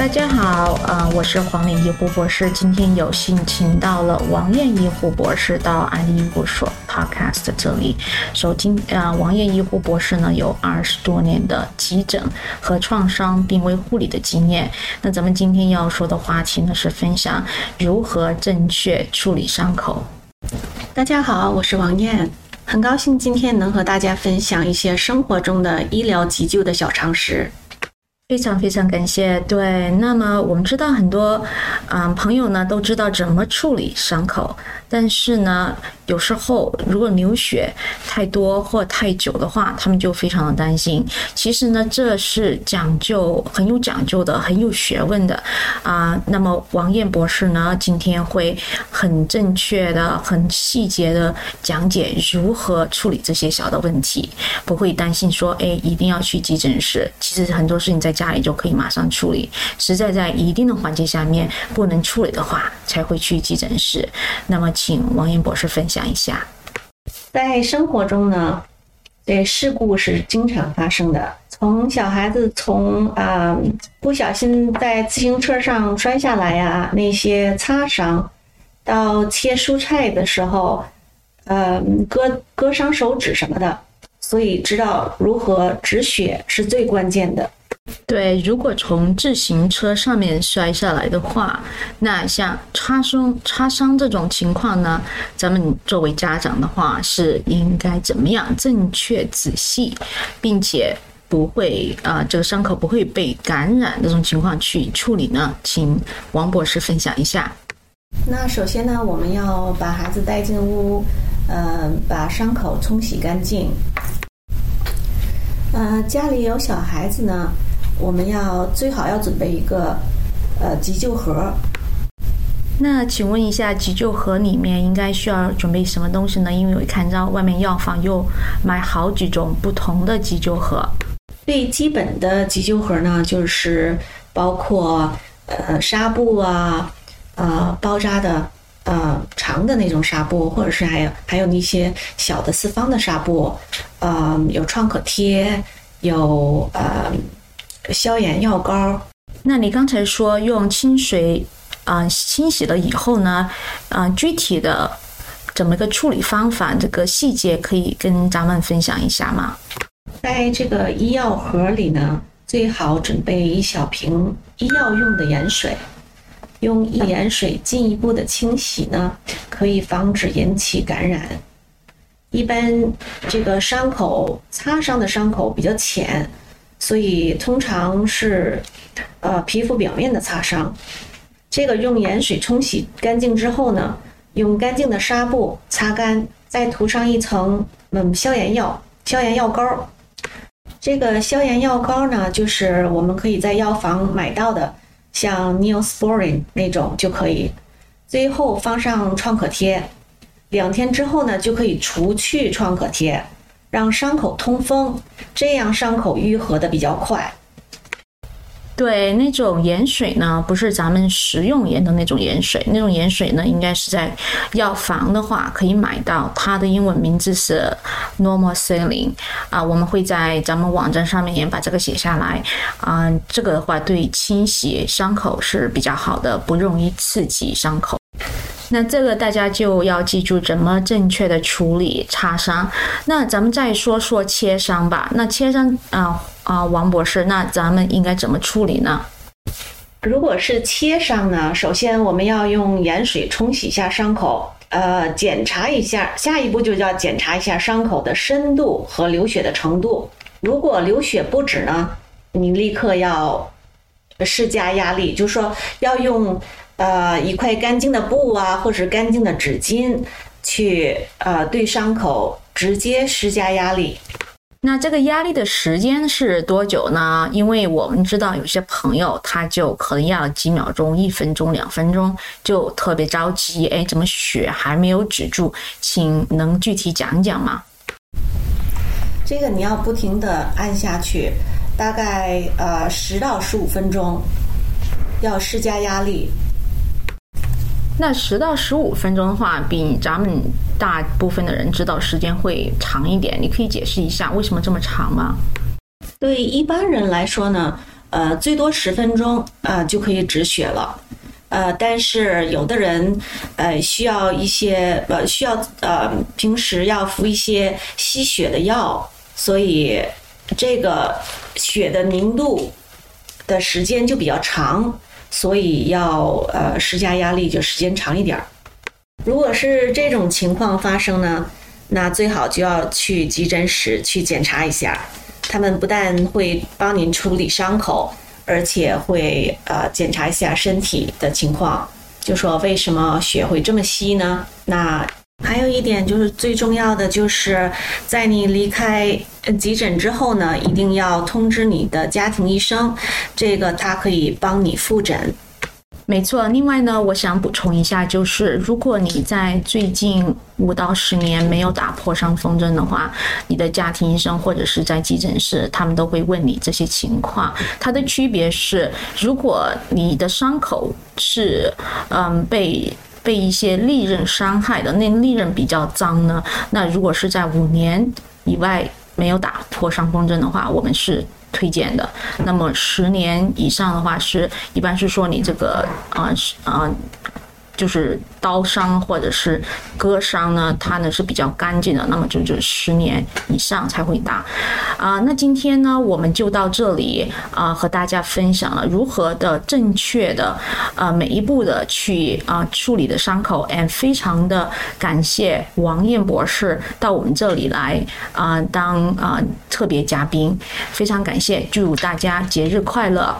大家好，啊、我是黄丽医护博士。今天有幸请到了王燕医护博士到安利医护所 Podcast 这里。首今啊、王燕医护博士呢有二十多年的急诊和创伤病危护理的经验。那咱们今天要说的话题呢是分享如何正确处理伤口。大家好，我是王燕，很高兴今天能和大家分享一些生活中的医疗急救的小常识。非常非常感谢。对，那么我们知道很多，嗯，朋友呢都知道怎么处理伤口，但是呢，有时候如果流血太多或太久的话，他们就非常的担心。其实呢，这是讲究很有讲究的，很有学问的啊、那么王燕博士呢，今天会很正确的、很细节的讲解如何处理这些小的问题，不会担心说，哎，一定要去急诊室。其实很多事情在家里就可以马上处理，实在在一定的环节下面不能处理的话，才会去急诊室。那么，请王岩博士分享一下。在生活中呢，这事故是经常发生的。从小孩子从啊、不小心在自行车上摔下来呀、那些擦伤，到切蔬菜的时候，呃，割割伤手指什么的，所以知道如何止血是最关键的。对，如果从自行车上面摔下来的话，那像擦伤、擦伤这种情况呢，咱们作为家长的话，是应该怎么样正确、仔细，并且不会啊、这个伤口不会被感染这种情况去处理呢？请王博士分享一下。那首先呢，我们要把孩子带进屋，呃，把伤口冲洗干净。呃，家里有小孩子呢，我们要最好要准备一个呃急救盒。那请问一下，急救盒里面应该需要准备什么东西呢？因为我看到外面药房又买好几种不同的急救盒。最基本的急救盒呢，就是包括呃纱布啊，呃包扎的呃长的那种纱布，或者是还有还有那些小的四方的纱布，呃有创可贴，有呃消炎药膏。那你刚才说用清水啊、呃清洗了以后呢，啊、具体的怎么个处理方法，这个细节可以跟咱们分享一下吗？在这个医药盒里呢，最好准备一小瓶医药用的盐水，用盐水进一步的清洗呢，可以防止引起感染。一般这个伤口擦伤的伤口比较浅，所以通常是呃皮肤表面的擦伤。这个用盐水冲洗干净之后呢，用干净的纱布擦干，再涂上一层嗯消炎药、消炎药膏。这个消炎药膏呢，就是我们可以在药房买到的，像 Neosporin 那种就可以。最后放上创可贴，两天之后呢，就可以除去创可贴，让伤口通风，这样伤口愈合的比较快。对，那种盐水呢，不是咱们食用盐的那种盐水，那种盐水呢，应该是在药房的话可以买到，它的英文名字是 Normal Saline 啊，我们会在咱们网站上面也把这个写下来啊，这个的话对清洗伤口是比较好的，不容易刺激伤口。那这个大家就要记住怎么正确的处理擦伤。那咱们再说说切伤吧。那切伤啊啊、王博士，那咱们应该怎么处理呢？如果是切伤呢，首先我们要用盐水冲洗一下伤口，呃，检查一下，下一步就要检查一下伤口的深度和流血的程度。如果流血不止呢，你立刻要施加压力，就是说要用呃一块干净的布啊，或者干净的纸巾去呃对伤口直接施加压力。那这个压力的时间是多久呢？因为我们知道有些朋友他就可能要几秒钟、一分钟、两分钟，就特别着急，哎，怎么血还没有止住？请能具体讲讲吗？这个你要不停的按下去，大概呃十到十五分钟，要施加压力。那十到十五分钟的话，比咱们大部分的人知道时间会长一点。你可以解释一下为什么这么长吗？对一般人来说呢，呃，最多十分钟呃就可以止血了。呃，但是有的人呃需要一些呃需要呃平时要服一些吸血的药，所以这个血的凝度的时间就比较长，所以要呃施加压力就时间长一点儿。如果是这种情况发生呢，那最好就要去急诊室去检查一下，他们不但会帮您处理伤口。而且会呃检查一下身体的情况，就说为什么血会这么稀呢？那还有一点就是最重要的，就是在你离开急诊之后呢，一定要通知你的家庭医生，这个他可以帮你复诊。没错，另外呢，我想补充一下，就是如果你在最近五到十年没有打破伤风针的话，你的家庭医生或者是在急诊室，他们都会问你这些情况。它的区别是，如果你的伤口是嗯被被一些利刃伤害的，那利刃比较脏呢，那如果是在五年以外没有打破伤风针的话，我们是。推荐的，那么十年以上的话，是一般是说你这个啊啊。就是刀伤或者是割伤呢，它呢是比较干净的，那么就是十年以上才会打。啊，那今天呢我们就到这里啊，和大家分享了如何的正确的啊每一步的去啊处理的伤口。and 非常的感谢王燕博士到我们这里来啊当啊特别嘉宾，非常感谢，祝大家节日快乐。